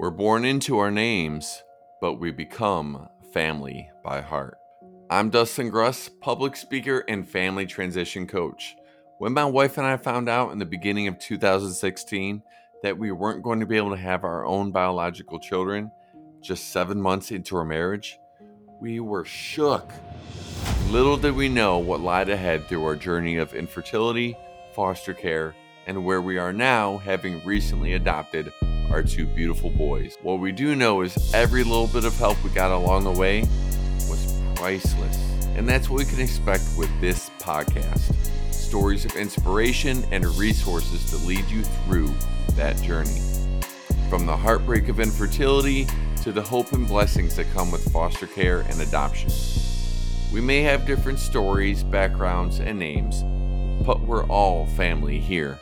We're born into our names, but we become family by heart. I'm Dustin Gruss, public speaker and family transition coach. When my wife and I found out in the beginning of 2016 that we weren't going to be able to have our own biological children just seven months into our marriage, we were shook. Little did we know what lied ahead through our journey of infertility, foster care, and where we are now, having recently adopted our two beautiful boys. What we do know is every little bit of help we got along the way was priceless. And that's what we can expect with this podcast stories of inspiration and resources to lead you through that journey. From the heartbreak of infertility to the hope and blessings that come with foster care and adoption. We may have different stories, backgrounds, and names, but we're all family here.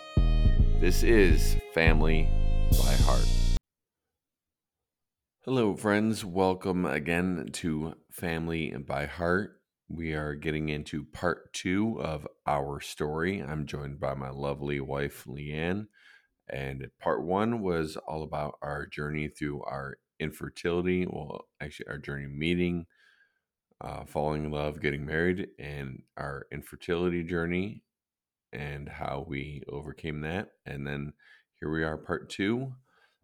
This is Family by Heart. Hello, friends. Welcome again to Family by Heart. We are getting into part two of our story. I'm joined by my lovely wife, Leanne. And part one was all about our journey through our infertility. Well, actually, our journey meeting uh, falling in love, getting married, and our infertility journey and how we overcame that. And then here we are, part two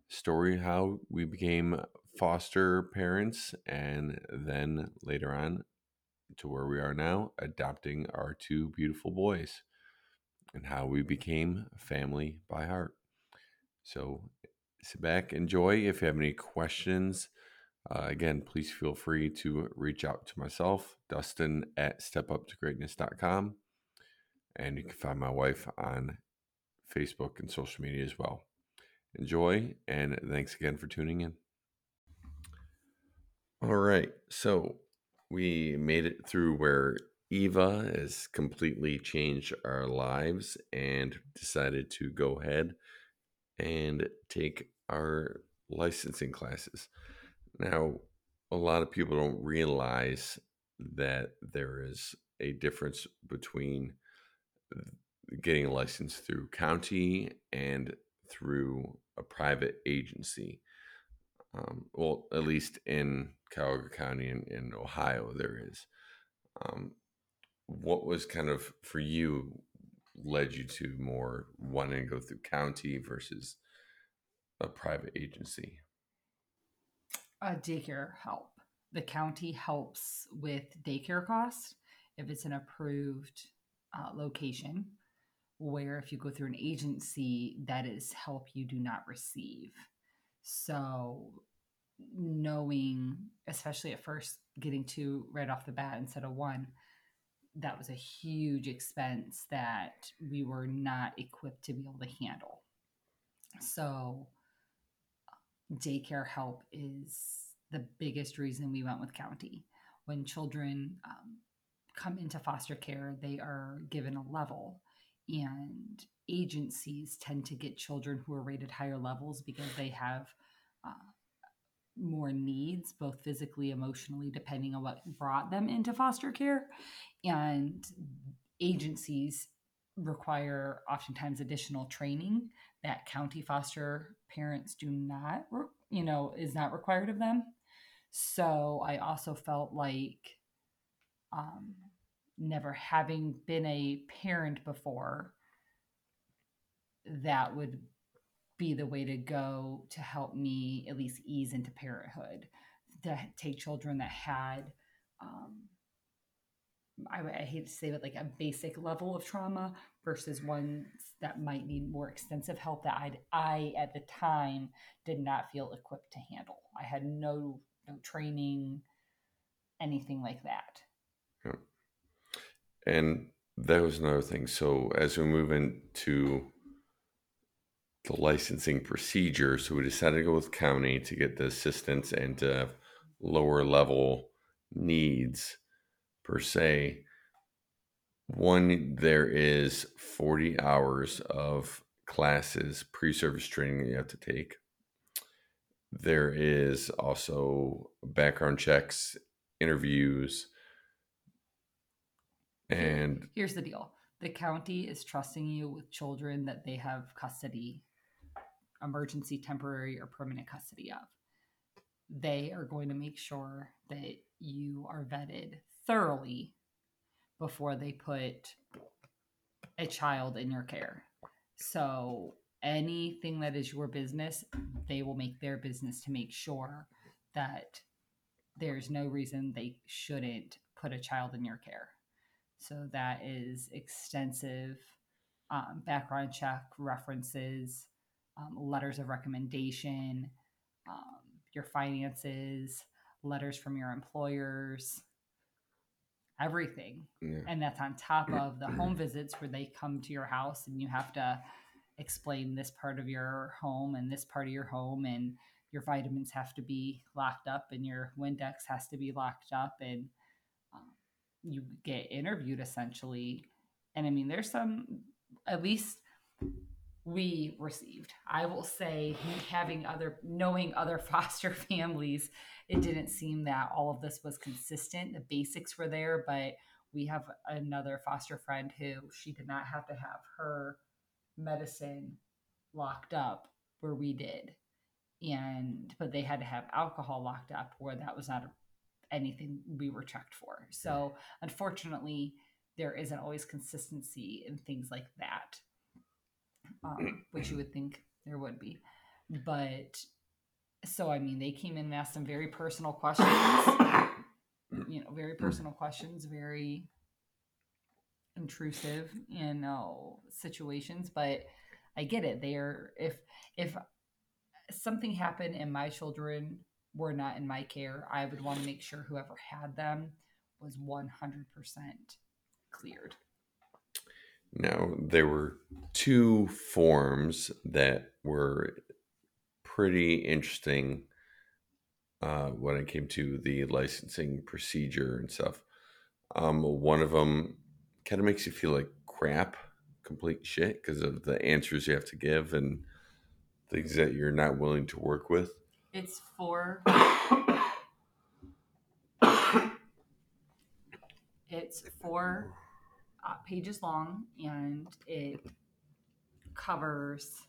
story how we became foster parents, and then later on to where we are now, adopting our two beautiful boys, and how we became family by heart. So sit back, enjoy. If you have any questions, uh, again, please feel free to reach out to myself, Dustin at stepuptogreatness.com. And you can find my wife on Facebook and social media as well. Enjoy, and thanks again for tuning in. All right. So we made it through where Eva has completely changed our lives and decided to go ahead and take our licensing classes. Now, a lot of people don't realize that there is a difference between getting a license through county and through a private agency. Um, well, at least in Cuyahoga County in, in Ohio, there is. Um, what was kind of for you led you to more wanting to go through county versus a private agency? uh, daycare help. The county helps with daycare costs if it's an approved uh, location, where if you go through an agency, that is help you do not receive. So, knowing, especially at first, getting two right off the bat instead of one, that was a huge expense that we were not equipped to be able to handle. So, daycare help is the biggest reason we went with county. When children um, come into foster care, they are given a level, and agencies tend to get children who are rated higher levels because they have uh, more needs, both physically, emotionally, depending on what brought them into foster care. And agencies require oftentimes additional training that county foster parents do not, you know, is not required of them. So I also felt like um, never having been a parent before, that would be the way to go to help me at least ease into parenthood, to take children that had um, I, I hate to say it, like a basic level of trauma versus ones that might need more extensive help that I, I at the time did not feel equipped to handle. I had no no training, anything like that. Yeah. And that was another thing. So as we move into the licensing procedure, so we decided to go with county to get the assistance and to have lower level needs per se. One, there is 40 hours of classes, pre service training that you have to take. There is also background checks, interviews, and here's the deal the county is trusting you with children that they have custody emergency, temporary, or permanent custody of. They are going to make sure that you are vetted thoroughly before they put a child in your care. So anything that is your business, they will make their business to make sure that there's no reason they shouldn't put a child in your care. So that is extensive um, background check, references, um, letters of recommendation, um, your finances, letters from your employers, everything. Yeah. And that's on top of the home visits where they come to your house and you have to explain this part of your home and this part of your home and your vitamins have to be locked up and your Windex has to be locked up and you get interviewed essentially. And I mean, there's some, at least we received. I will say, having other, knowing other foster families, it didn't seem that all of this was consistent. The basics were there, but we have another foster friend who she did not have to have her medicine locked up where we did and but they had to have alcohol locked up where that was not a, anything we were checked for. So unfortunately there isn't always consistency in things like that um, which you would think there would be. But so i mean they came in and asked some very personal questions. You know very personal questions very intrusive you know situations. But i get it. They're if if something happened and my children were not in my care i would want to make sure whoever had them was 100% cleared Now, there were two forms that were pretty interesting uh, when it came to the licensing procedure and stuff. Um, one of them kind of makes you feel like crap, complete shit, because of the answers you have to give and things that you're not willing to work with. It's for it's four uh, pages long and it covers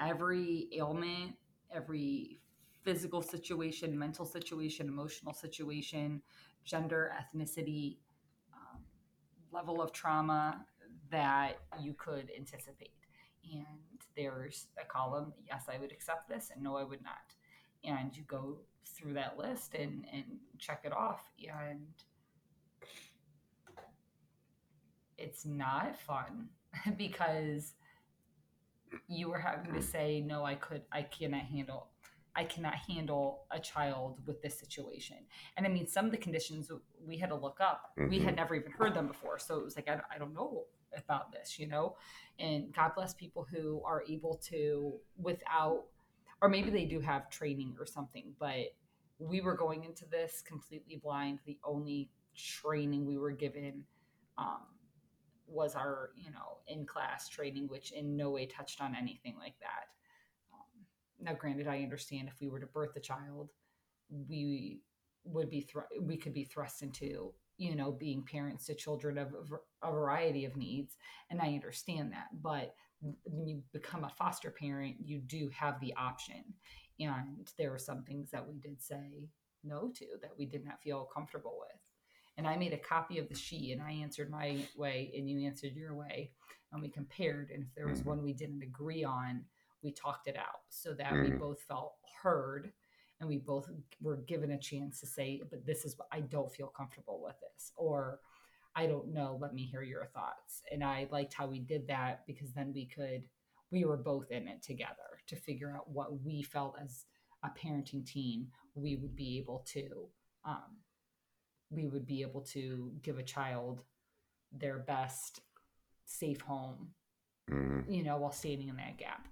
every ailment every physical situation mental situation emotional situation gender ethnicity um, level of trauma that you could anticipate. And there's a column yes i would accept this and no i would not. And you go through that list and and check it off and it's not fun because you were having to say no i could i cannot handle i cannot handle a child with this situation. And i mean some of the conditions we had to look up we had Mhm. never even heard them before. So it was like i, don't- I don't know about this you know? And god bless people who are able to without or maybe they do have training or something but we were going into this completely blind. The only training we were given um, was our you know in class training which in no way touched on anything like that. Um, now granted i understand if we were to birth a child we would be thr- we could be thrust into you know being parents to children of a variety of needs and i understand that but when you become a foster parent you do have the option and there were some things that we did say no to that we did not feel comfortable with and I made a copy of the sheet and I answered my way and you answered your way and we compared and if there was Mhm. one we didn't agree on we talked it out so that we Mhm. both felt heard and we both were given a chance to say but this is what I don't feel comfortable with this or I don't know let me hear your thoughts and I liked how we did that because then we could we were both in it together to figure out what we felt as a parenting team we would be able to um, we would be able to give a child their best safe home, Mhm. you know, while standing in that gap.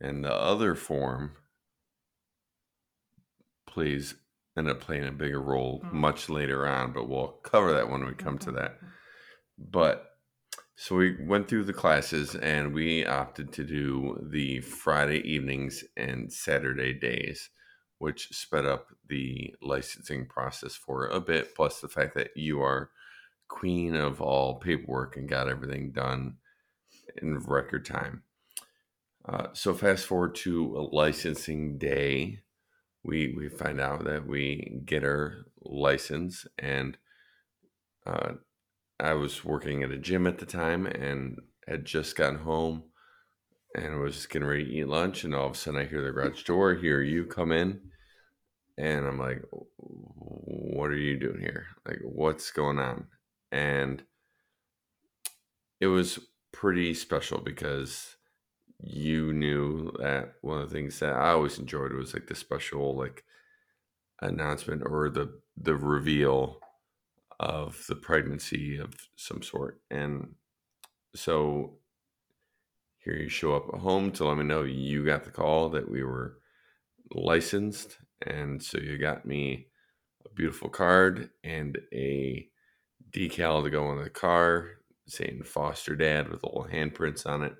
And the other form, please end up playing a bigger role Mhm. much later on, but we'll cover that when we come to that. But so we went through the classes and we opted to do the Friday evenings and Saturday days, which sped up the licensing process for a bit. Plus, the fact that you are queen of all paperwork and got everything done in record time. Uh, so fast forward to a licensing day, we we find out that we get our license, and uh, I was working at a gym at the time and had just gotten home and was getting ready to eat lunch, and all of a sudden I hear the garage door. Hear you come in, and I'm like, "What are you doing here? Like, what's going on?" And it was pretty special because you knew that one of the things that I always enjoyed was like the special like announcement or the the reveal of the pregnancy of some sort. And so here you show up at home to let me know you got the call that we were licensed. And so you got me a beautiful card and a decal to go on the car saying foster dad with little handprints on it.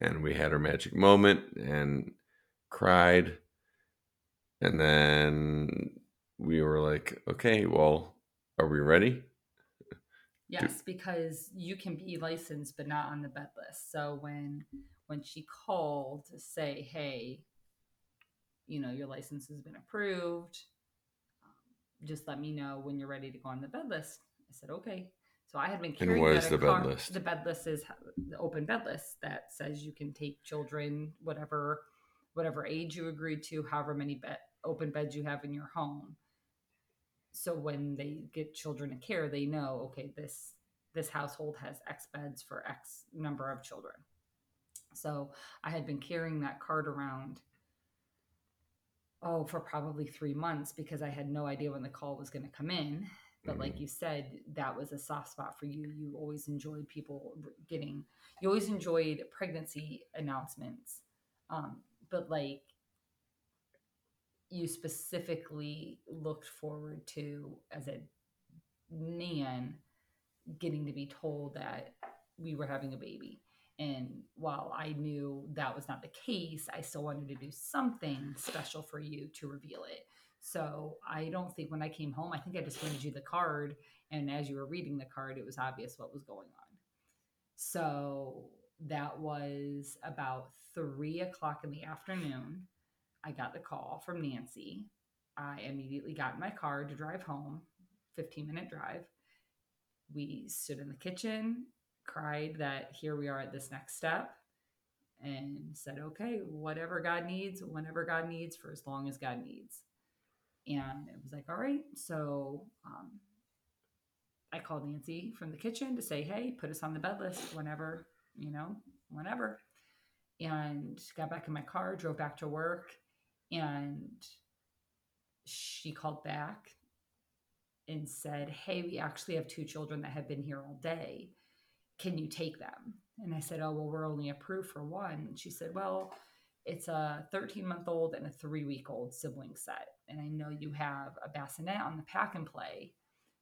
And we had our magic moment and cried. And then we were like, okay, well, are we ready? Yes, because you can be licensed but not on the bed list. So when when she called to say, "Hey, you know, your license has been approved. Um, just let me know when you're ready to go on the bed list." I said, "Okay." So I had been carrying. And what is the car- bed list? The bed list is the open bed list that says you can take children, whatever, whatever age you agreed to, however many bed open beds you have in your home. So when they get children in care, they know, okay, this this household has X beds for X number of children. So I had been carrying that card around oh for probably three months because I had no idea when the call was going to come in. But like you said, that was a soft spot for you. You always enjoyed people getting, you always enjoyed pregnancy announcements. Um, but like you specifically looked forward to as a nan getting to be told that we were having a baby. And while I knew that was not the case, I still wanted to do something special for you to reveal it. So I don't think when I came home, I think I just handed you the card. And as you were reading the card, it was obvious what was going on. So that was about three o'clock in the afternoon. I got the call from Nancy. I immediately got in my car to drive home, 15 minute drive. We stood in the kitchen, cried that here we are at this next step, and said, okay, whatever God needs, whenever God needs, for as long as God needs. And it was like, all right. So um, I called Nancy from the kitchen to say, hey, put us on the bed list whenever, you know, whenever. And got back in my car, drove back to work, and she called back and said, Hey, we actually have two children that have been here all day. Can you take them? And I said, Oh, well, we're only approved for one. And she said, Well, it's a 13 month old and a three week old sibling set. And I know you have a bassinet on the pack and play.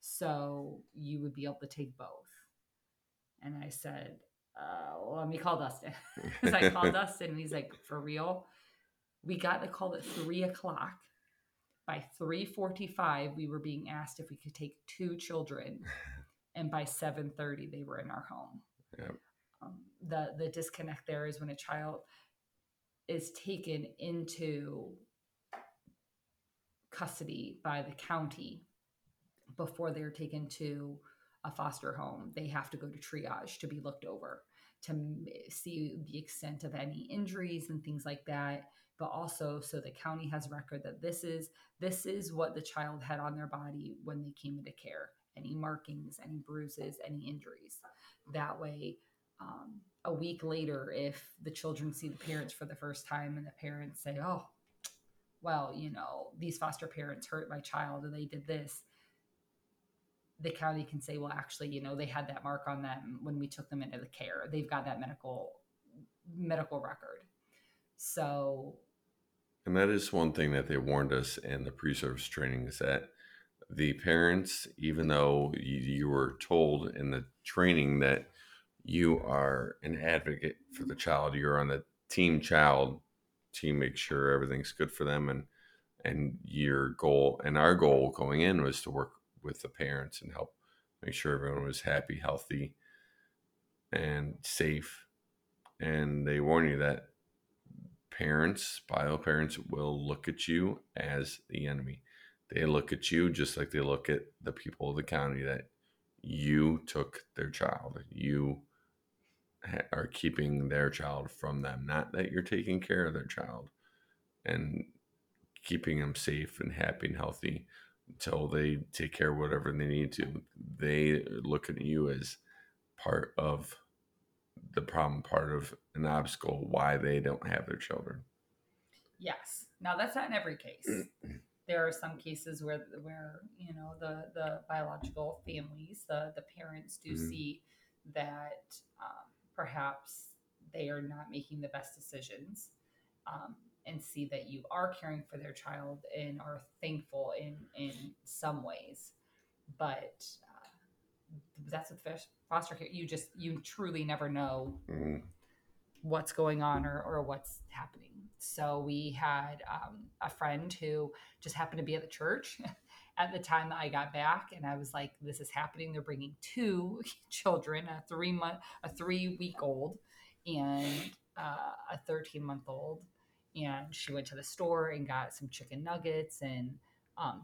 So you would be able to take both. And I said, uh, well, let me call Dustin. Because I called Dustin and he's like, for real? We got the call at three o'clock. By 3:45, we were being asked if we could take two children, and by 7:30, they were in our home. Yep. Um, the the disconnect there is when a child is taken into custody by the county before they're taken to a foster home. They have to go to triage to be looked over to see the extent of any injuries and things like that. But also so the county has record that this is this is what the child had on their body when they came into care. Any markings any bruises any injuries. That way um, a week later if the children see the parents for the first time and the parents say oh well you know these foster parents hurt my child and they did this the county can say well actually you know they had that mark on them when we took them into the care. They've got that medical medical record. So And that is one thing that they warned us in the pre-service training is that the parents, even though you, you were told in the training that you are an advocate for the child, you're on the team child to make sure everything's good for them, and and your goal and our goal going in was to work with the parents and help make sure everyone was happy, healthy, and safe and they warn you that parents, bio parents, will look at you as the enemy. They look at you just like they look at the people of the county that you took their child. You are keeping their child from them, not that you're taking care of their child and keeping them safe and happy and healthy until they take care of whatever they need to. They look at you as part of the problem, part of an obstacle why they don't have their children. Yes. Now that's not in every case. there are some cases where where you know the the biological families, the the parents do mm-hmm. see that um, perhaps they are not making the best decisions. Um, and see that you are caring for their child and are thankful in in some ways but uh, that's with foster care you just you truly never know mm-hmm. what's going on or, or what's happening so we had um, a friend who just happened to be at the church at the time that i got back and i was like this is happening. They're bringing two children a three month a three week old and uh, a 13 month old and she went to the store and got some chicken nuggets and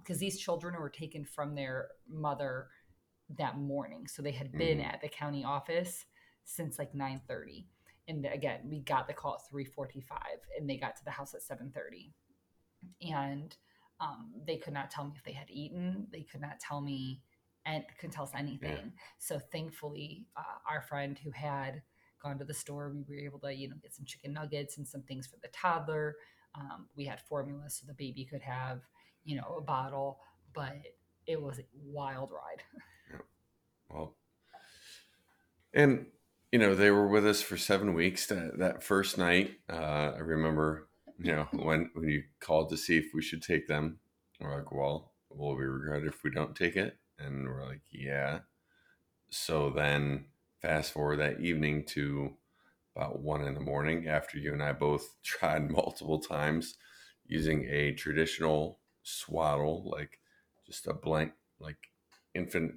because um, these children were taken from their mother that morning. So they had been mm. at the county office since like 9.30 and again we got the call at 3.45 and they got to the house at 7.30 and um, they could not tell me if they had eaten they could not tell me and couldn't tell us anything yeah. so thankfully uh, our friend who had gone to the store, we were able to, you know, get some chicken nuggets and some things for the toddler. Um, we had formula so the baby could have, you know, a bottle, but it was a wild ride. Yeah. Well, and you know they were with us for seven weeks. That that first night, uh, I remember, you know, when when you called to see if we should take them, we're like, well, will we regret it if we don't take it? And we're like, yeah. So then fast forward that evening to about one in the morning after you and I both tried multiple times using a traditional swaddle, like just a blank, like infant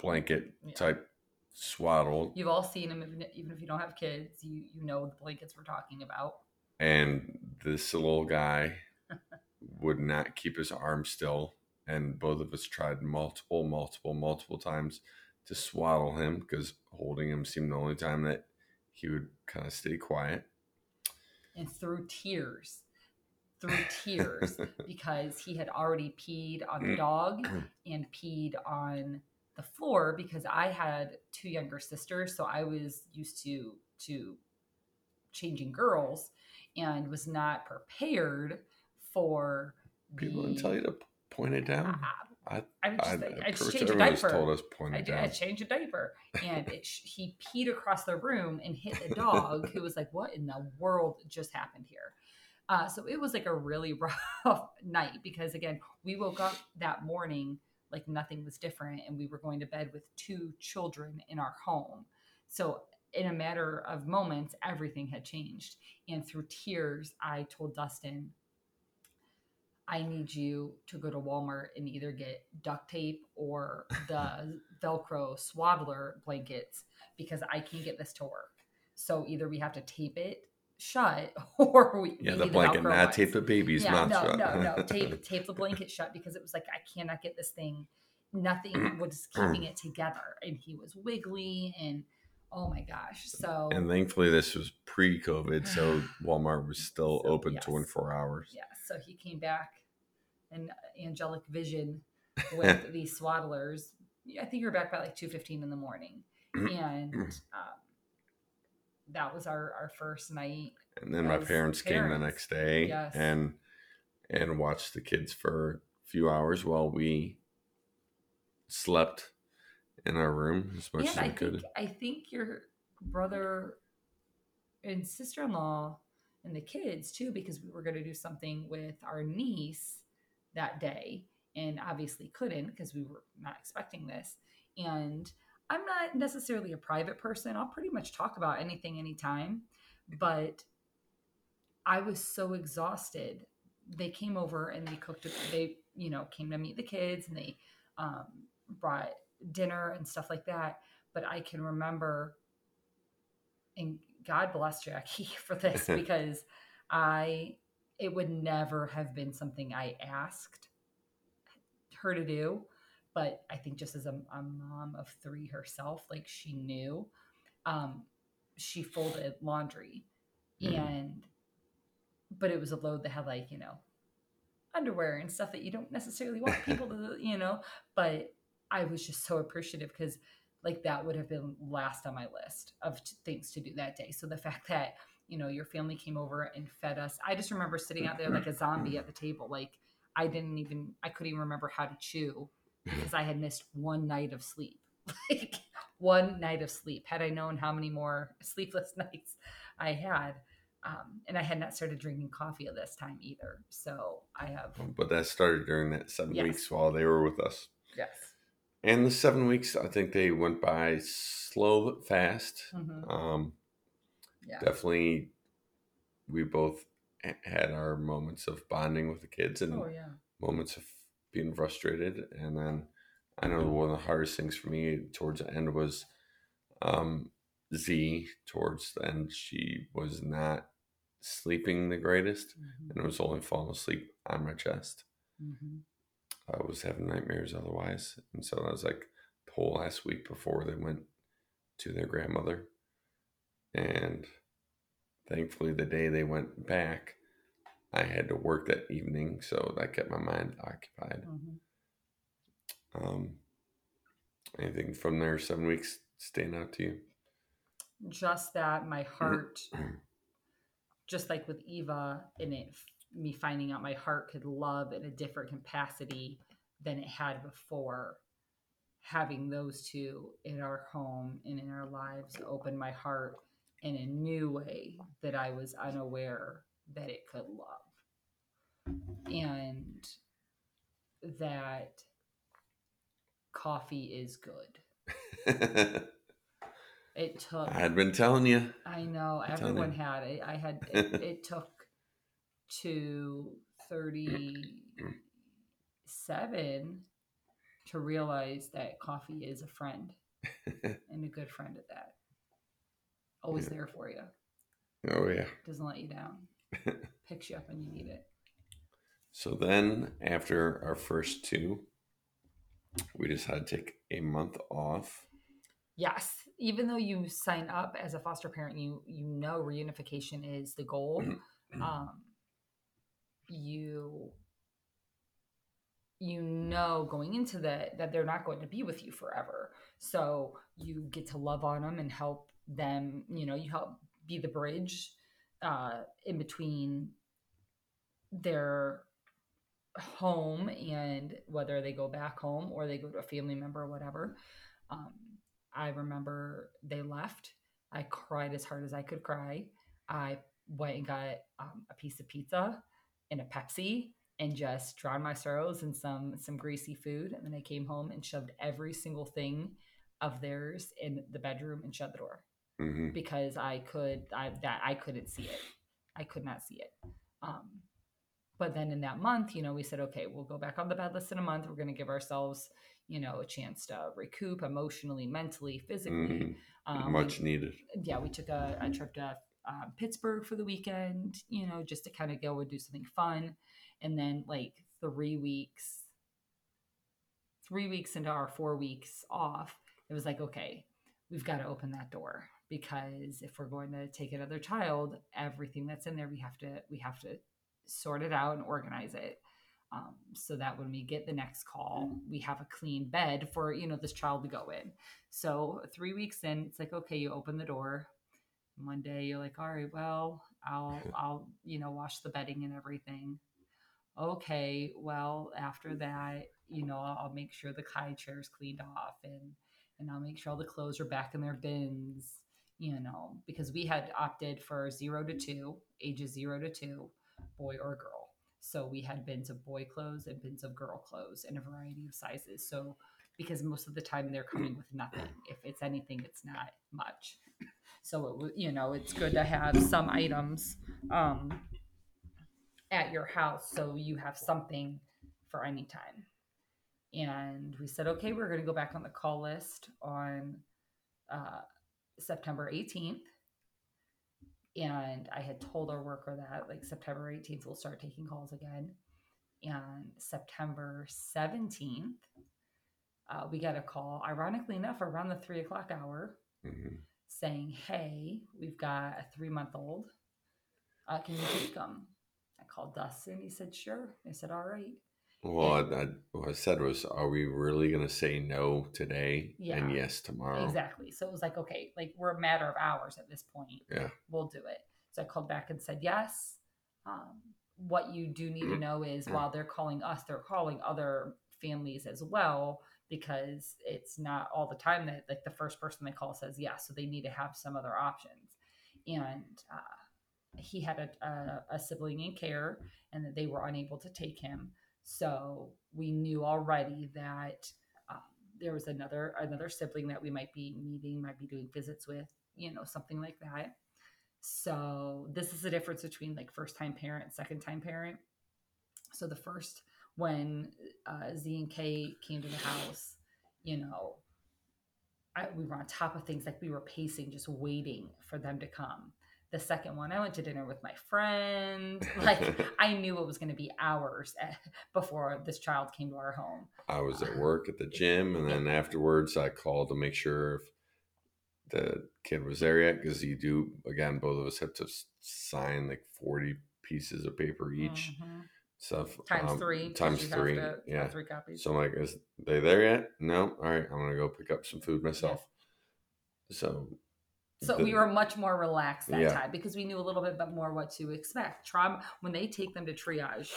blanket yeah. type swaddle. You've all seen them, even if you don't have kids. You you know the blankets we're talking about. And this little guy would not keep his arm still, and both of us tried multiple, multiple, multiple times to swaddle him because holding him seemed the only time that he would kind of stay quiet. And through tears, through tears, because he had already peed on the mm. dog and peed on the floor because I had two younger sisters, so I was used to to changing girls and was not prepared for people the, tell you to point it down. Uh, I, I just, I, I, I just changed a diaper. Told us point I, I changed a diaper, and it, he peed across the room and hit the dog, who was like, "What in the world just happened here?" Uh, so it was like a really rough night because again, we woke up that morning like nothing was different, and we were going to bed with two children in our home. So in a matter of moments, everything had changed, and through tears, I told Dustin, I need you to go to Walmart and either get duct tape or the Velcro swaddler blankets because I can't get this to work. So either we have to tape it shut or we yeah the blanket not ones. tape the baby's yeah, mouth no, shut. no no tape tape the blanket shut because it was like I cannot get this thing. Nothing was keeping it together, and he was wiggly and oh my gosh so and thankfully this was pre-covid so walmart was still so, open yes. 24 hours yeah so he came back an angelic vision with these swaddlers. I think we were back by like two fifteen in the morning, and um, that was our our first night. And then my parents, parents, came the next day yes. and and watched the kids for a few hours while we slept in our room as much as I, I could. Think, I think your brother and sister in law and the kids too, because we were going to do something with our niece that day and obviously couldn't because we were not expecting this. And I'm not necessarily a private person. I'll pretty much talk about anything anytime, but I was so exhausted. They came over and they cooked it, they, you know, came to meet the kids and they um, brought dinner and stuff like that. But I can remember and God bless Jackie for this because I it would never have been something I asked her to do. But I think just as a, a mom of three herself, like she knew, um, she folded laundry, Mhm. and but it was a load that had like you know underwear and stuff that you don't necessarily want people to you know. But I was just so appreciative because like that would have been last on my list of t- things to do that day. So the fact that you know your family came over and fed us, I just remember sitting out there like a zombie at the table. Like I didn't even I couldn't even remember how to chew because I had missed one night of sleep. Like one night of sleep. Had I known how many more sleepless nights I had, um, and I had not started drinking coffee at this time either. So I have But that started during that seven Yes. weeks while they were with us. yes. And the seven weeks, I think they went by slow but fast. Mhm. Um, Yeah. definitely, we both had our moments of bonding with the kids and Oh yeah. moments of being frustrated. And then I know one of the hardest things for me towards the end was um, Z. Towards the end, she was not sleeping the greatest Mhm. and was only falling asleep on my chest. Mhm. I was having nightmares otherwise. And so I was like the whole last week before they went to their grandmother. And thankfully, the day they went back, I had to work that evening. So that kept my mind occupied. Mhm. Um, anything from there, seven weeks stand out to you? Just that my heart, just like with Eva, and it, me finding out my heart could love in a different capacity than it had before. Having those two in our home and in our lives opened my heart in a new way that I was unaware that it could love. And that coffee is good. It took I had been telling you. I know I'm everyone had it. I had it, it took to 37 to realize that coffee is a friend and a good friend at that. Always Yeah. there for you. Oh, yeah. Doesn't let you down. Picks you up when you need it. So then, after our first two, we decided to take a month off. Yes, even though you sign up as a foster parent, you you know reunification is the goal. um, you you know going into that that they're not going to be with you forever. So you get to love on them and help them you know you help be the bridge uh, in between their home and whether they go back home or they go to a family member or whatever. Um, i remember they left. I cried as hard as i could cry. I went and got um, a piece of pizza and a Pepsi and just drowned my sorrows in some some greasy food. And then I came home and shoved every single thing of theirs in the bedroom and shut the door hmm because I could I that I couldn't see it. I could not see it. Um, but then in that month, you know, we said, okay, we'll go back on the bed list in a month. We're going to give ourselves, you know, a chance to recoup emotionally, mentally, physically. Um, we- Much needed. yeah, we took a, a trip to um, Pittsburgh for the weekend, you know, just to kind of go and do something fun. And then, like, three weeks, three weeks into our four weeks off, it was like, okay, we've got to open that door because if we're going to take another child, everything that's in there, we have to, we have to sort it out and organize it. Um, so that when we get the next call, we have a clean bed for, you know, this child to go in. So three weeks in, it's like, okay, you open the door. One day you're like, all right, well, I'll, I'll, you know, wash the bedding and everything. Okay, well, after that, you know, I'll, I'll make sure the high chair's cleaned off and, and I'll make sure all the clothes are back in their bins, you know, because we had opted for zero to two, ages zero to two, boy or girl. So we had bins of boy clothes and bins of girl clothes in a variety of sizes. So because most of the time they're coming with nothing. If it's anything, it's not much. So it you know it's good to have some items um, at your house so you have something for any time. And we said, okay, we're going to go back on the call list on uh, September 18th. And I had told our worker that like September 18th, we'll start taking calls again. And September 17th, uh, we got a call, ironically enough, around the three o'clock hour hmm saying, Hey, we've got a three month old. Uh, can you take them? I called Dustin. He said, Sure. I said, All right. Well, And- I, I, what I said was, are we really going to say no today and yes tomorrow? Exactly. So it was like, okay, like we're a matter of hours at this point. Yeah. We'll do it. So I called back and said, yes. Um, what you do need to know is while they're calling us, they're calling other families as well because it's not all the time that like the first person they call says yes. So they need to have some other options. And uh, he had a, a, a sibling in care and that they were unable to take him. So we knew already that um, there was another another sibling that we might be meeting, might be doing visits with, you know, something like that. So this is the difference between like first time parent, second time parent. So the first when uh, Z and K came to the house, you know, I, we were on top of things like we were pacing, just waiting for them to come. The second one, I went to dinner with my friend. Like I knew it was going to be hours eh, before this child came to our home. I was at work at the gym, and then afterwards, I called to make sure if the kid was there yet. Because you do, again, both of us have to sign like 40 pieces of paper each. Mhm. Stuff times um, three. Times three. to yeah. three copies. So I'm like, is they there yet? No. All right. I'm gonna go pick up some food myself. So. So the- we were much more relaxed that Yeah. time because we knew a little bit but more what to expect. Trauma when they take them to triage,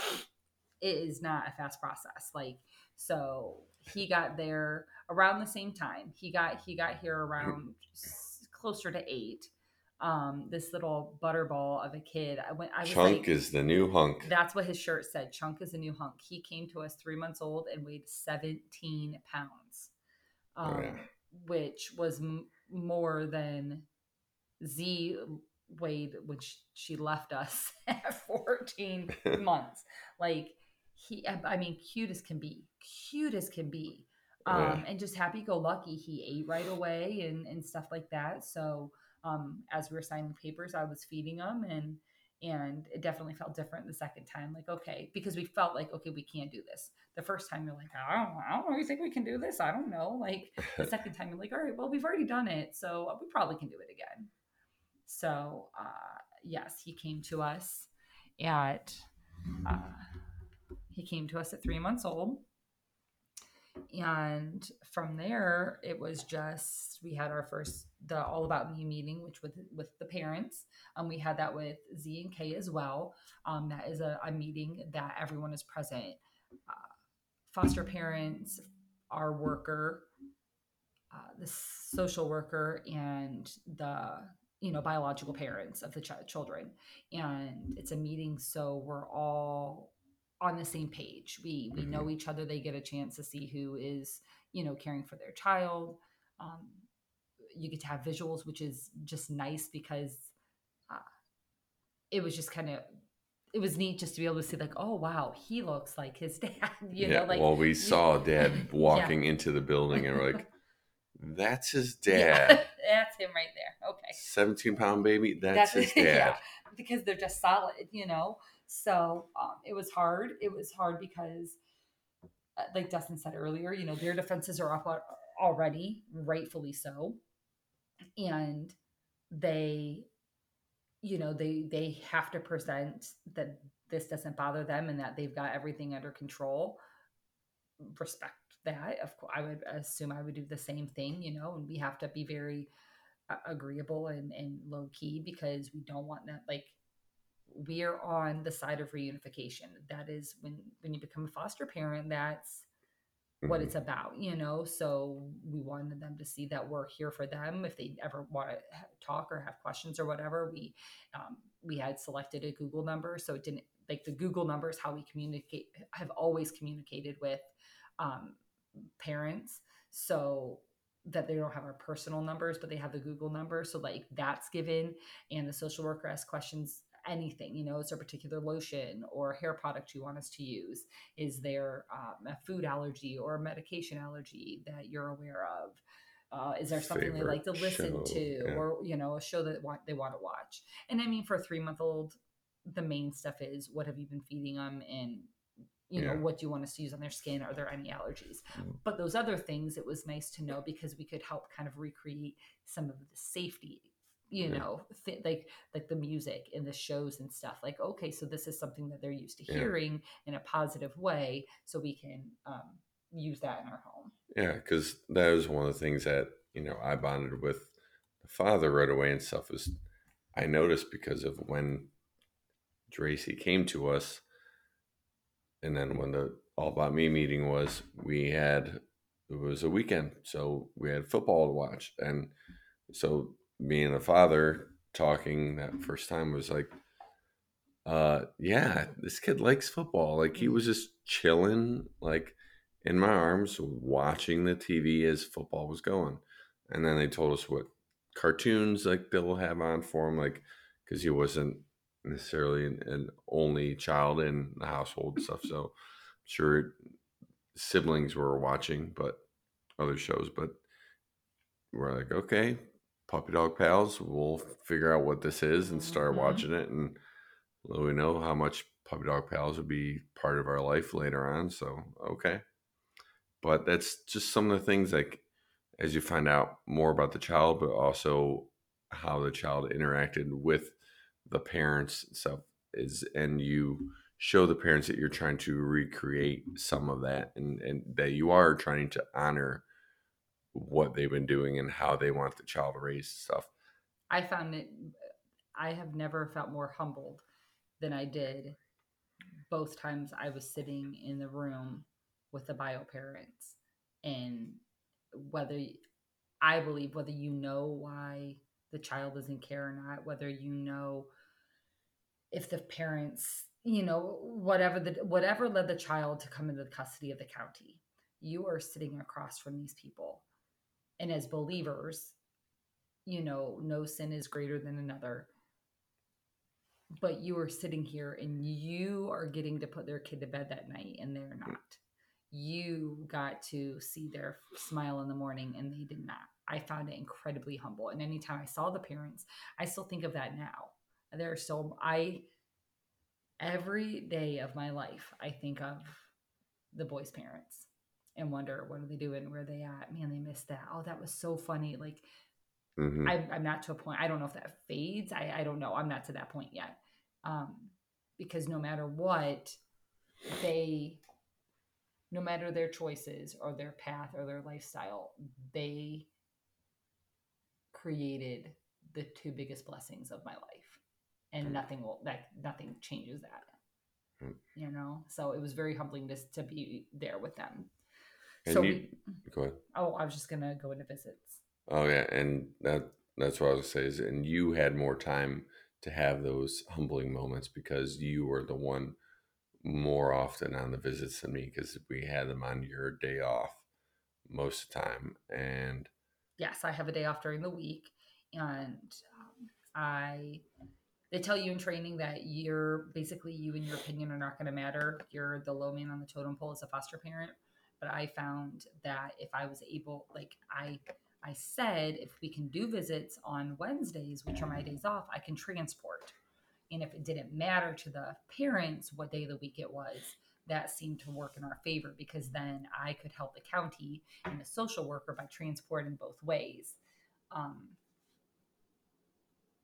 it is not a fast process. Like so, he got there around the same time. He got he got here around closer to eight. Um, this little butterball of a kid. I went. I was Chunk like, is the new hunk. That's what his shirt said. Chunk is a new hunk. He came to us three months old and weighed 17 pounds, Oh, um, yeah. which was m- more than Z weighed when she, she left us at 14 months. Like, he, I I mean, cute as can be, cute as can be. Um, Yeah. and just happy go lucky. He ate right away and, and stuff like that. So, um, as we were signing papers, I was feeding him and, and it definitely felt different the second time. Like, okay, because we felt like, okay, we can't do this. The first time you're like, I don't, I don't know. You think we can do this? I don't know. Like the second time you're like, all right, well, we've already done it, so we probably can do it again. So, uh, yes, he came to us at, uh, he came to us at three months old. And from there, it was just we had our first the all about me meeting, which with with the parents. Um, we had that with Z and K as well. Um, that is a, a meeting that everyone is present. Uh, foster parents, our worker, uh, the social worker, and the you know biological parents of the ch- children. And it's a meeting, so we're all on the same page. We we know each other. They get a chance to see who is you know caring for their child. Um, you get to have visuals, which is just nice because uh, it was just kind of it was neat just to be able to see like oh wow he looks like his dad you yeah. know like well, we saw Dad Yeah. walking into the building, and we're like, "That's his dad." Yeah, that's him right there okay 17 pound baby. That's, his dad. yeah, because they're just solid, you know. So um, it was hard. It was hard because, uh, like Dustin said earlier, you know, their defenses are up already, rightfully so, and they, you know, they they have to present that this doesn't bother them and that they've got everything under control. Respect that. Of course, I would assume I would do the same thing, you know, and we have to be very uh, agreeable and, and low key because we don't want that like we're on the side of reunification that is when when you become a foster parent that's what Mhm. it's about you know so we wanted them to see that we're here for them if they ever want to talk or have questions or whatever we um, we had selected a google number so it didn't like the google number is how we communicate have always communicated with um, parents so that they don't have our personal numbers but they have the google number so like that's given and the social worker asks questions anything you know is there a particular lotion or hair product you want us to use is there um, a food allergy or a medication allergy that you're aware of Uh, is there something they like to listen show, to, yeah. or you know, a show that they want to watch? And I mean, for a three month old, the main stuff is what have you been feeding them, and you know, Yeah. what do you want us to use on their skin? Are there any allergies? Mm. But those other things, it was nice to know because we could help kind of recreate some of the safety you Yeah. know th- like like the music and the shows and stuff like okay so this is something that they're used to Yeah. hearing in a positive way so we can um, use that in our home Yeah, because that was one of the things that you know I bonded with the father right away and stuff. Is I noticed because of when Tracy came to us, and then when the All About Me meeting was, we had it was a weekend, so we had football to watch, and so me and the father talking that first time was like, uh, yeah, this kid likes football. Like he was just chilling, like in my arms, watching the TV as football was going. And then they told us what cartoons like they'll have on for him, like because he wasn't necessarily an, an only child in the household stuff. So I'm sure siblings were watching, but other shows. But we're like, okay, puppy dog pals, we'll figure out what this is and start Mhm. watching it and we know how much puppy dog pals would be part of our life later on. So okay, but that's just some of the things like as you find out more about the child, but also how the child interacted with the parents and stuff is, and you show the parents that you're trying to recreate some of that, and and that you are trying to honor what they've been doing and how they want the child raised stuff. i found it i have never felt more humbled than i did both times i was sitting in the room with the bio parents and whether i believe whether you know why the child is in care or not whether you know if the parents you know whatever the whatever led the child to come into the custody of the county you are sitting across from these people and as believers you know no sin is greater than another. But you are sitting here and you are getting to put their kid to bed that night and they're not. You got to see their smile in the morning and they did not. I found it incredibly humble. And anytime i saw the parents i still think of that now. They're so i every day of my life i think of the boys parents and wonder what are they doing where are they at man they missed that oh that was so funny like Mhm. I'm, I'm not to a point i don't know if that fades i, I don't know i'm not to that point yet um, because no matter what they no matter their choices or their path or their lifestyle they created the two biggest blessings of my life and Mm. nothing will that nothing changes that Mm. you know so it was very humbling just to be there with them And so you, we, go ahead. oh i was just gonna go into visits Oh yeah, and that that's what I was gonna say is, and you had more time to have those humbling moments because you were the one more often on the visits than me because we had them on your day off most of the time, and yes, I have a day off during the week, and um, I they tell you in training that you're basically you and your opinion are not going to matter. You're the low man on the totem pole as a foster parent. But I found that if I was able, like I, I said, if we can do visits on Wednesdays, which are my days off, I can transport. And if it didn't matter to the parents what day of the week it was, that seemed to work in our favor because then I could help the county and the social worker by transporting both ways. Um,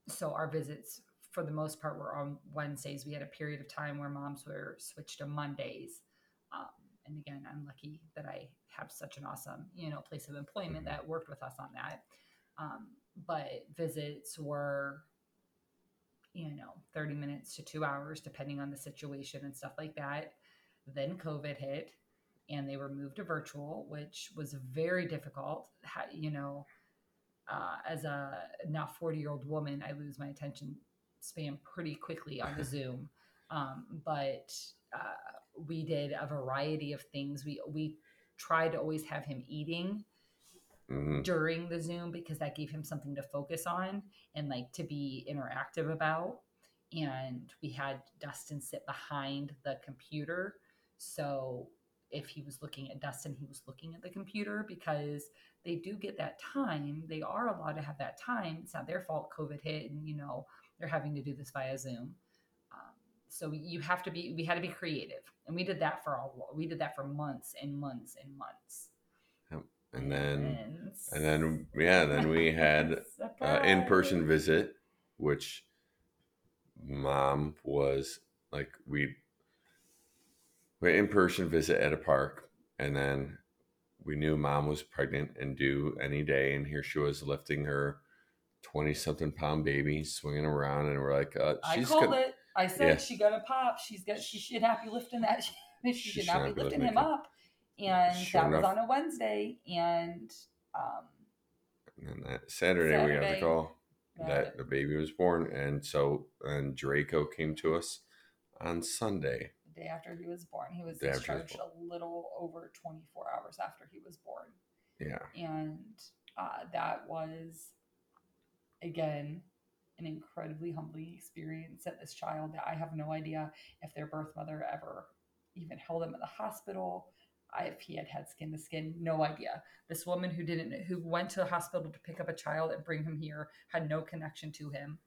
so our visits, for the most part, were on Wednesdays. We had a period of time where moms were switched to Mondays. Um, and again, I'm lucky that I have such an awesome, you know, place of employment that worked with us on that. Um, but visits were, you know, 30 minutes to two hours, depending on the situation and stuff like that. Then COVID hit and they were moved to virtual, which was very difficult. You know, uh, as a now 40 year old woman, I lose my attention span pretty quickly on the Zoom. Um, but uh, we did a variety of things. We we tried to always have him eating mhm, during the Zoom because that gave him something to focus on and like to be interactive about. And we had Dustin sit behind the computer. So if he was looking at Dustin, he was looking at the computer because they do get that time. They are allowed to have that time. It's not their fault COVID hit and, you know, they're having to do this via Zoom. Um, so you have to be, we had to be creative. And we did that for all, we did that for months and months and months. And then, and then, yeah, then we had an in-person visit, which mom was like, we, we in-person visit at a park. And then we knew mom was pregnant and due any day. And here she was lifting her 20 something pound baby swinging around. And we're like uh, she's i called gonna, it i said yeah. she got a pop she's got she should not be lifting that she, she should not be lifting him up and sure that enough. was on a wednesday and um and that saturday, saturday we got the call that the baby was born and so and draco came to us on sunday the day after he was born. He was discharged a little over 24 hours after he was born. Yeah. And uh, that was, again, an incredibly humbling experience that this child that I have no idea if their birth mother ever even held him at the hospital. I, if he had had skin to skin, no idea. This woman who didn't, who went to the hospital to pick up a child and bring him here, had no connection to him,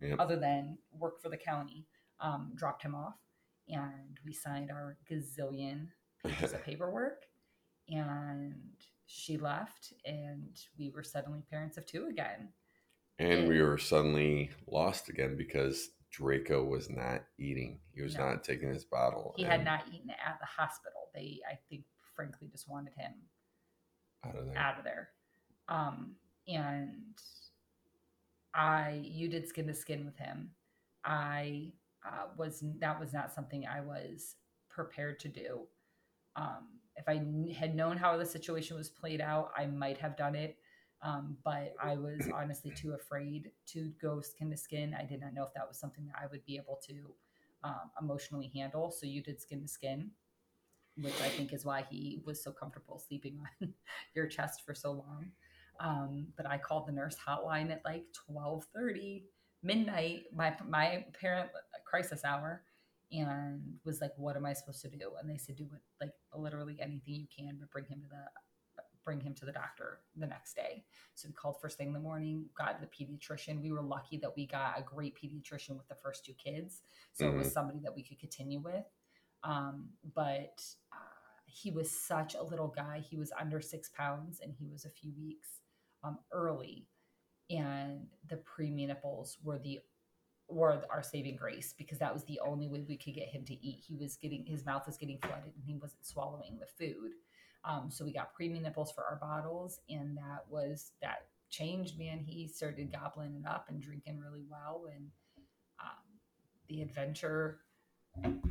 yep. other than work for the county. Um, dropped him off, and we signed our gazillion pages of paperwork and she left and we were suddenly parents of two again and, we were suddenly lost again because draco was not eating. He was no, not taking his bottle he had not eaten at the hospital. They i think frankly just wanted him out of there. out of there. Um and i you did skin to skin with him. I uh, was that was not something I was prepared to do. Um, if I had known how the situation was played out, I might have done it. Um, but I was honestly too afraid to go skin to skin. I did not know if that was something that I would be able to um, emotionally handle. So you did skin to skin, which I think is why he was so comfortable sleeping on your chest for so long. Um, but I called the nurse hotline at like twelve thirty midnight, my my parent crisis hour, and was like, "What am I supposed to do?" And they said, "Do what, like literally anything you can, but bring him to the bring him to the doctor the next day." So we called first thing in the morning, got the pediatrician. We were lucky that we got a great pediatrician with the first two kids, so mm-hmm. it was mm-hmm. somebody that we could continue with. Um, but uh, he was such a little guy. He was under six pounds, and he was a few weeks um, early and the preemie nipples were the were our saving grace because that was the only way we could get him to eat. He was getting his mouth was getting flooded and he wasn't swallowing the food. Um, so we got preemie nipples for our bottles, and that was that changed. Man, he started gobbling it up and drinking really well, and um, the adventure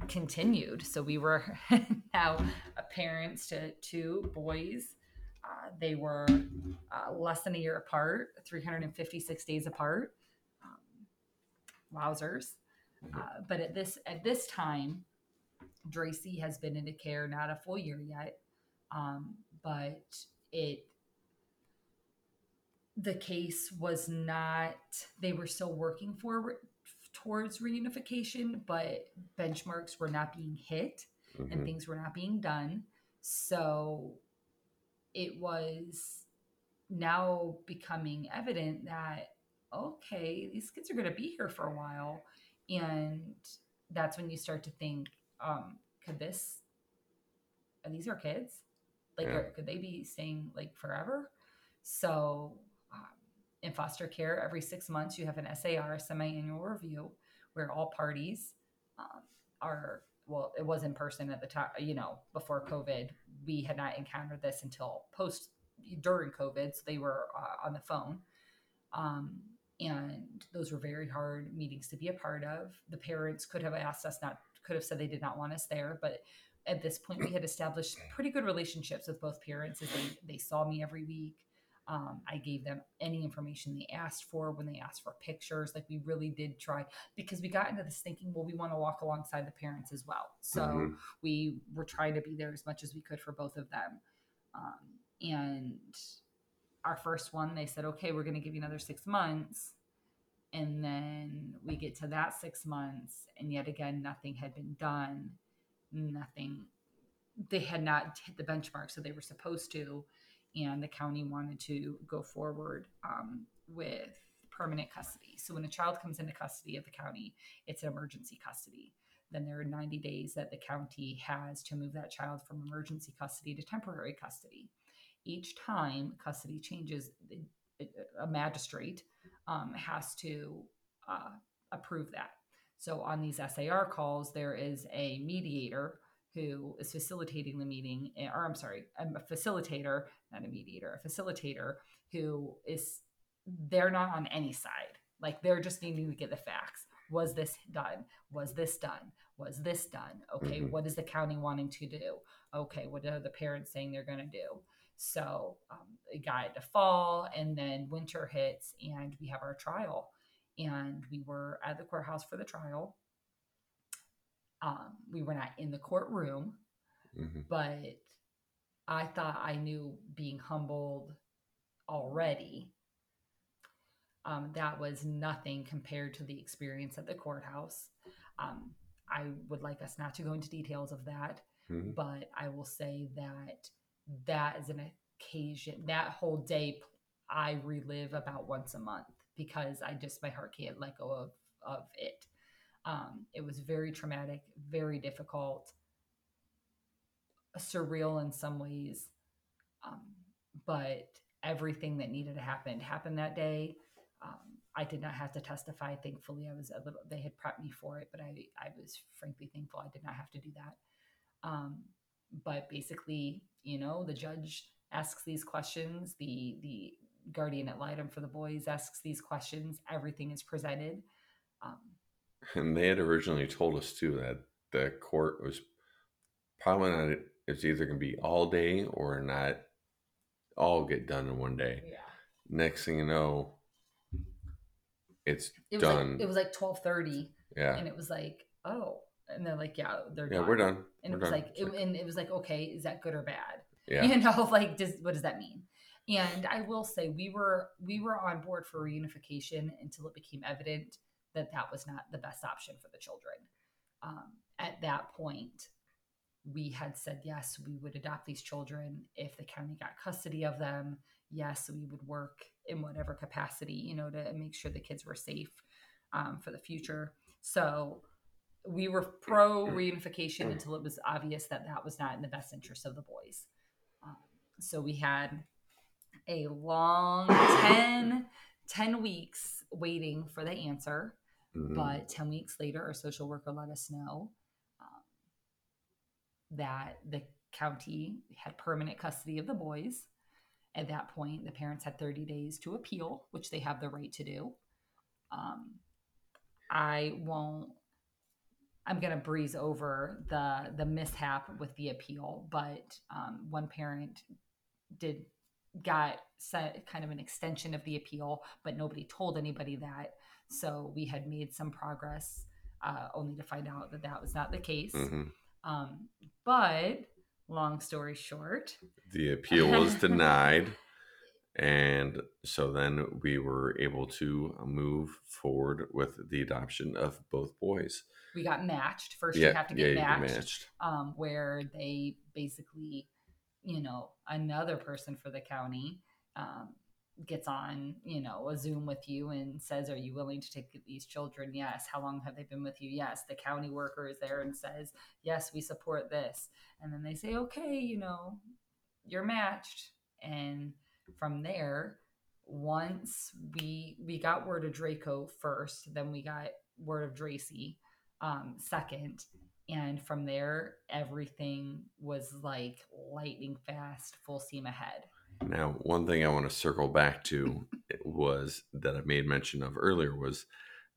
continued. So we were now parents to two boys uh, they were uh, less than a year apart, 356 days apart. Um, wowzers! Uh, but at this at this time, Dracy has been into care not a full year yet, um, but it the case was not. They were still working forward towards reunification, but benchmarks were not being hit mm-hmm. and things were not being done. So it was now becoming evident that okay these kids are going to be here for a while and that's when you start to think um could this are these our kids like yeah. could they be staying like forever so um, in foster care every six months you have an sar a semi-annual review where all parties um, are well, it was in person at the time, you know, before COVID. We had not encountered this until post during COVID. So they were uh, on the phone. Um, and those were very hard meetings to be a part of. The parents could have asked us not, could have said they did not want us there, but at this point we had established pretty good relationships with both parents as they, they saw me every week. Um, I gave them any information they asked for when they asked for pictures. Like we really did try because we got into this thinking, well, we want to walk alongside the parents as well. So mm-hmm. we were trying to be there as much as we could for both of them. Um, and our first one, they said, okay, we're going to give you another six months. And then we get to that six months, and yet again, nothing had been done. Nothing they had not hit the benchmark, so they were supposed to, and the county wanted to go forward um, with permanent custody. So when a child comes into custody of the county, it's an emergency custody. Then there are 90 days that the county has to move that child from emergency custody to temporary custody. Each time custody changes, a magistrate um, has to uh, approve that. So on these SAR calls, there is a mediator who is facilitating the meeting, eh, or I'm sorry, a facilitator, not a mediator, a facilitator who is, they're not on any side. Like they're just needing to get the facts. Was this done? Was this done? Was this done? Okay, mm-hmm. what is the county wanting to do? Okay, what are the parents saying they're going to do? So um, it got to fall, and then winter hits, and we have our trial. And we were at the courthouse for the trial. Um, we were not in the courtroom, mm-hmm. but I thought I knew being humbled already. Um, that was nothing compared to the experience at the courthouse. Um, I would like us not to go into details of that, mm-hmm. but I will say that that is an occasion, that whole day I relive about once a month because I just, my heart can't let go of, of it. Um, it was very traumatic, very difficult, surreal in some ways. Um, but everything that needed to happen happened that day. Um, I did not have to testify. Thankfully, I was a little. They had prepped me for it, but I I was frankly thankful I did not have to do that. Um, but basically, you know, the judge asks these questions. The the guardian ad litem for the boys asks these questions. Everything is presented. Um, and they had originally told us too that the court was probably not. It's either going to be all day or not all get done in one day. Yeah. Next thing you know, it's it was done. Like, it was like twelve thirty. Yeah. And it was like, oh, and they're like, yeah, they're yeah, done. we're done. And we're it was done. like, it, and it was like, okay, is that good or bad? Yeah. You know, like, does what does that mean? And I will say, we were we were on board for reunification until it became evident that that was not the best option for the children. Um, at that point, we had said yes, we would adopt these children if the county got custody of them. Yes, we would work in whatever capacity, you know, to make sure the kids were safe um, for the future. So we were pro reunification until it was obvious that that was not in the best interest of the boys. Um, so we had a long 10, 10 weeks waiting for the answer. Mm-hmm. But 10 weeks later, our social worker let us know um, that the county had permanent custody of the boys. At that point, the parents had 30 days to appeal, which they have the right to do. Um, I won't. I'm going to breeze over the the mishap with the appeal, but um, one parent did got set kind of an extension of the appeal, but nobody told anybody that. So we had made some progress, uh, only to find out that that was not the case. Mm-hmm. Um, but long story short, the appeal was denied. And so then we were able to move forward with the adoption of both boys. We got matched. First, yeah, you have to get yeah, matched, matched. Um, where they basically, you know, another person for the county um, gets on, you know, a Zoom with you and says, Are you willing to take these children? Yes. How long have they been with you? Yes. The county worker is there and says, Yes, we support this. And then they say, Okay, you know, you're matched. And from there, once we we got word of Draco first, then we got word of Dracy um, second, and from there everything was like lightning fast, full steam ahead. Now, one thing I want to circle back to was that I made mention of earlier was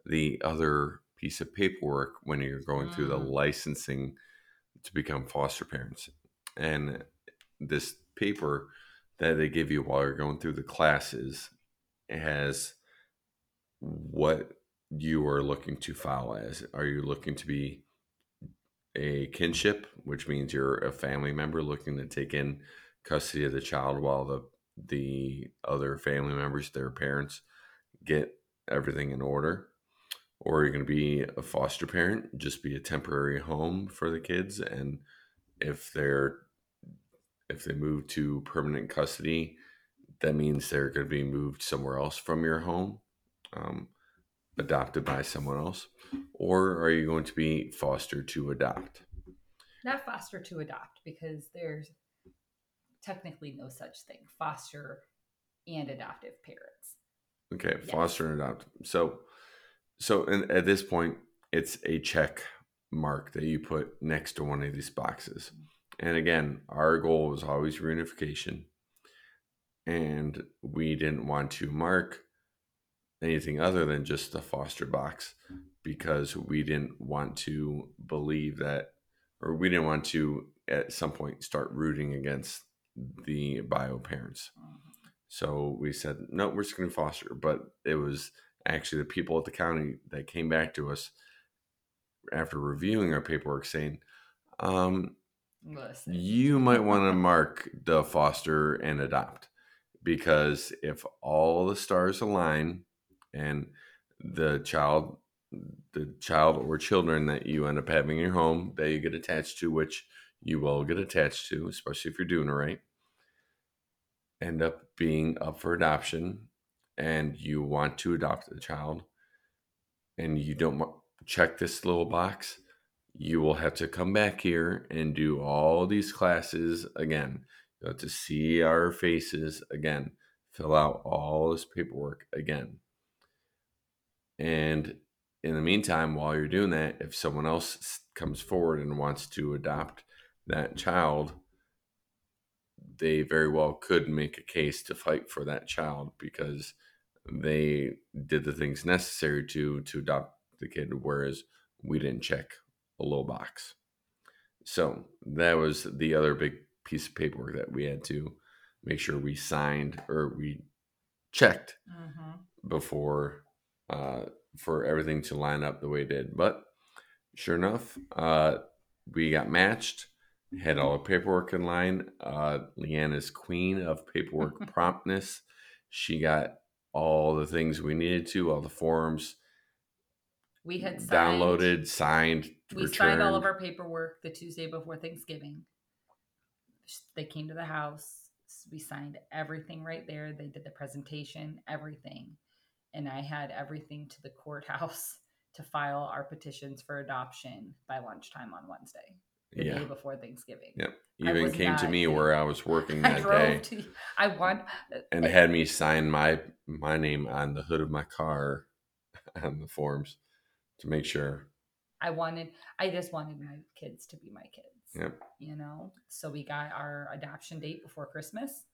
the other piece of paperwork when you're going mm. through the mm. licensing to become foster parents. And this paper that they give you while you're going through the classes has what you are looking to file as. Are you looking to be a kinship, which means you're a family member looking to take in custody of the child while the the other family members, their parents, get everything in order? Or you're going to be a foster parent, just be a temporary home for the kids and if they're if they move to permanent custody, that means they're going to be moved somewhere else from your home, um, adopted by someone else, or are you going to be foster to adopt? Not foster to adopt because there's technically no such thing. Foster and adoptive parents. Okay, Yes. foster and adopt. So, so and at this point, it's a check mark that you put next to one of these boxes. Mm-hmm. And again, our goal was always reunification, and we didn't want to mark anything other than just the foster box because we didn't want to believe that, or we didn't want to at some point start rooting against the bio parents. So we said, no, we're just going to foster. But it was actually the people at the county that came back to us after reviewing our paperwork saying, um, Listen. you might want to mark the foster and adopt because if all the stars align and the child the child or children that you end up having in your home that you get attached to which you will get attached to especially if you're doing it right end up being up for adoption and you want to adopt the child and you don't check this little box you will have to come back here and do all these classes again. You have to see our faces again, fill out all this paperwork again. And in the meantime, while you're doing that, if someone else comes forward and wants to adopt that child, they very well could make a case to fight for that child because they did the things necessary to to adopt the kid, whereas we didn't check a little box. So that was the other big piece of paperwork that we had to make sure we signed or we checked Mhm. before uh, for everything to line up the way it did. But sure enough, uh, we got matched, had all the paperwork in line. Uh, Leanne is queen of paperwork promptness. She got all the things we needed to, all the forms We had signed, downloaded, signed, We returned. signed all of our paperwork the Tuesday before Thanksgiving. They came to the house. We signed everything right there. They did the presentation, everything. And I had everything to the courthouse to file our petitions for adoption by lunchtime on Wednesday, the yeah. day before Thanksgiving. I Even came to me where I was working that day to. I want. and uh, had me sign my my name on the hood of my car on the forms to make sure. I wanted. I just wanted my kids to be my kids. Yep. You know. So we got our adoption date before Christmas.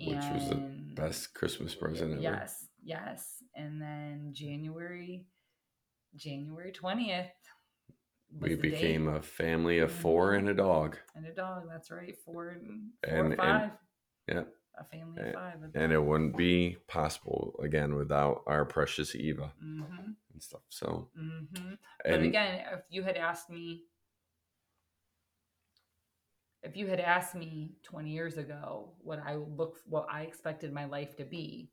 Which was the Best Christmas present ever. Yes, yes. And then January, January twentieth. We became a family of four and a dog. and a dog. That's right, four and four And- and- five. yeah. a family of And- five. And it wouldn't be possible again without our precious Eva Mm-hmm, and stuff. So mm-hmm. But and again, if you had asked me, if you had asked me 20 years ago what I look, what I expected my life to be,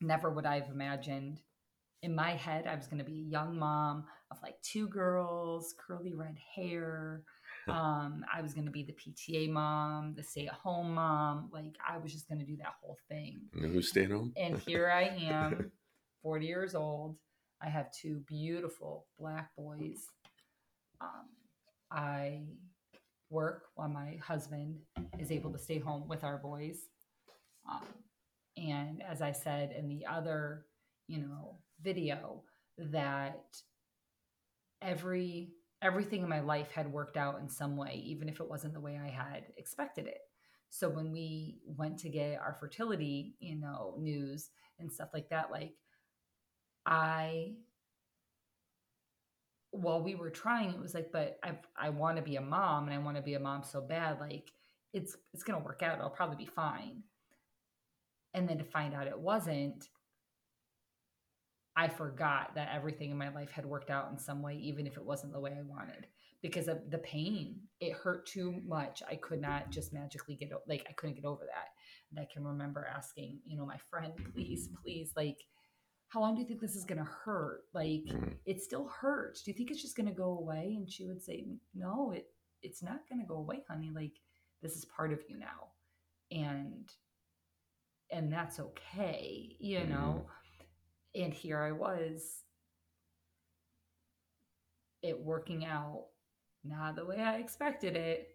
never would I have imagined. In my head, I was going to be a young mom of like two girls, curly red hair. Um, I was going to be the PTA mom, the stay-at-home mom. Like I was just going to do that whole thing and who stayed home? and here I am, 40 years old. I have two beautiful black boys. Um, I work while my husband is able to stay home with our boys. Um, and as I said in the other, you know, video, that every everything in my life had worked out in some way, even if it wasn't the way I had expected it. So when we went to get our fertility, you know, news and stuff like that, like I while we were trying, it was like, but I I want to be a mom and I want to be a mom so bad, like it's it's gonna work out. I'll probably be fine. And then to find out it wasn't, I forgot that everything in my life had worked out in some way, even if it wasn't the way I wanted. Because of the pain, it hurt too much. I could not just magically get like I couldn't get over that. And I can remember asking, you know, my friend, please, please, like, how long do you think this is gonna hurt? Like, Mhm. it still hurts. Do you think it's just gonna go away? And she would say, no, it it's not going to go away, honey. Like this is part of you now. And and that's okay, you Mhm. know. And here I was it working out not the way I expected it,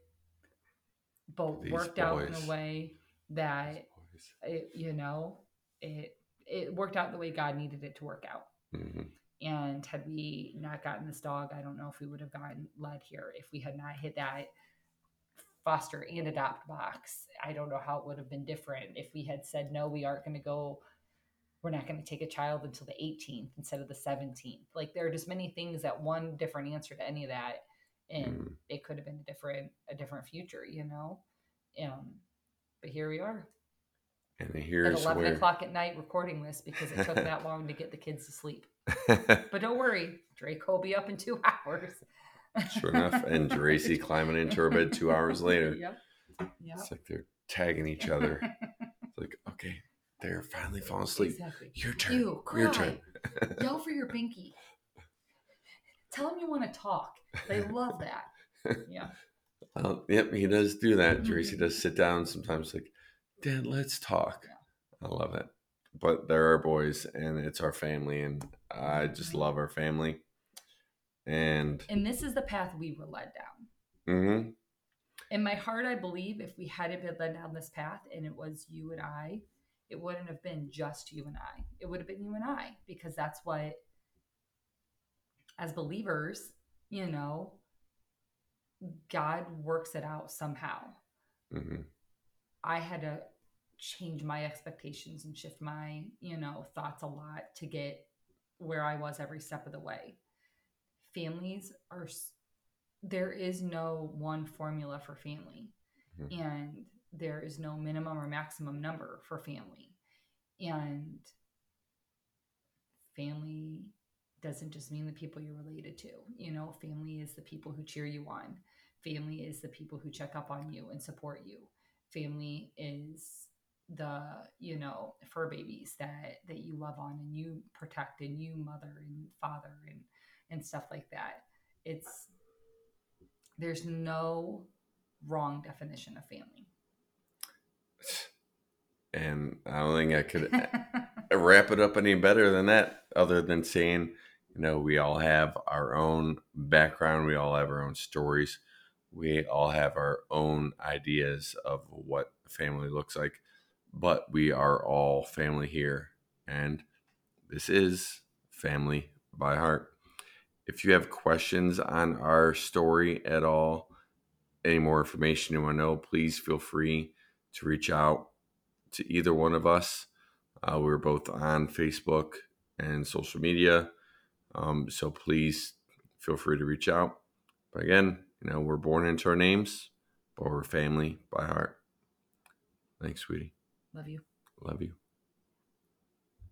but These worked out in a way that it, you know, it it worked out the way God needed it to work out. Mhm. And had we not gotten this dog, I don't know if we would have gotten led here. If we had not hit that foster and adopt box, I don't know how it would have been different. If we had said, no, we aren't going to go, we're not going to take a child until the 18th instead of the 17th. Like there are just many things that one different answer to any of that. And Mhm. it could have been a different, a different future, you know? Um, but here we are And at here's 11 where. o'clock at night recording this because it took that long to get the kids to sleep. But don't worry, Drake will be up in two hours. Sure enough, and Dracy climbing into her bed two hours later. Yep. Yep. It's like they're tagging each other. It's like, okay, they're finally falling asleep. Exactly. Your turn. Ew. Your turn. Yell for your pinky. Tell them you want to talk. They love that. Yeah. Yep, he does do that. Mm-hmm. Tracy does sit down sometimes, like, Dad, let's talk. I love it. But they're our boys, and it's our family, and I just mm-hmm. love our family. And And this is the path we were led down. mhm, In my heart, I believe if we hadn't been led down this path and it was you and I, it wouldn't have been just you and I. It would have been you and I because that's what, as believers, you know, God works it out somehow. mhm, I had to change my expectations and shift my, you know, thoughts a lot to get where I was every step of the way. Families are there is no one formula for family Mhm. and there is no minimum or maximum number for family. And family doesn't just mean the people you're related to. You know, family is the people who cheer you on. Family is the people who check up on you and support you. Family is the, you know, fur babies that that you love on and you protect and you mother and father and and stuff like that. It's there's no wrong definition of family. and I don't think I could wrap it up any better than that, other than saying, you know, we all have our own background, we all have our own stories, we all have our own ideas of what family looks like, but we are all family here. And this is Family by Heart. If you have questions on our story at all, any more information you want to know, please feel free to reach out to either one of us. Uh, we're both on Facebook and social media. Um, so please feel free to reach out. But again, you know, we're born into our names, but we're family by heart. Thanks, sweetie. Love you. Love you.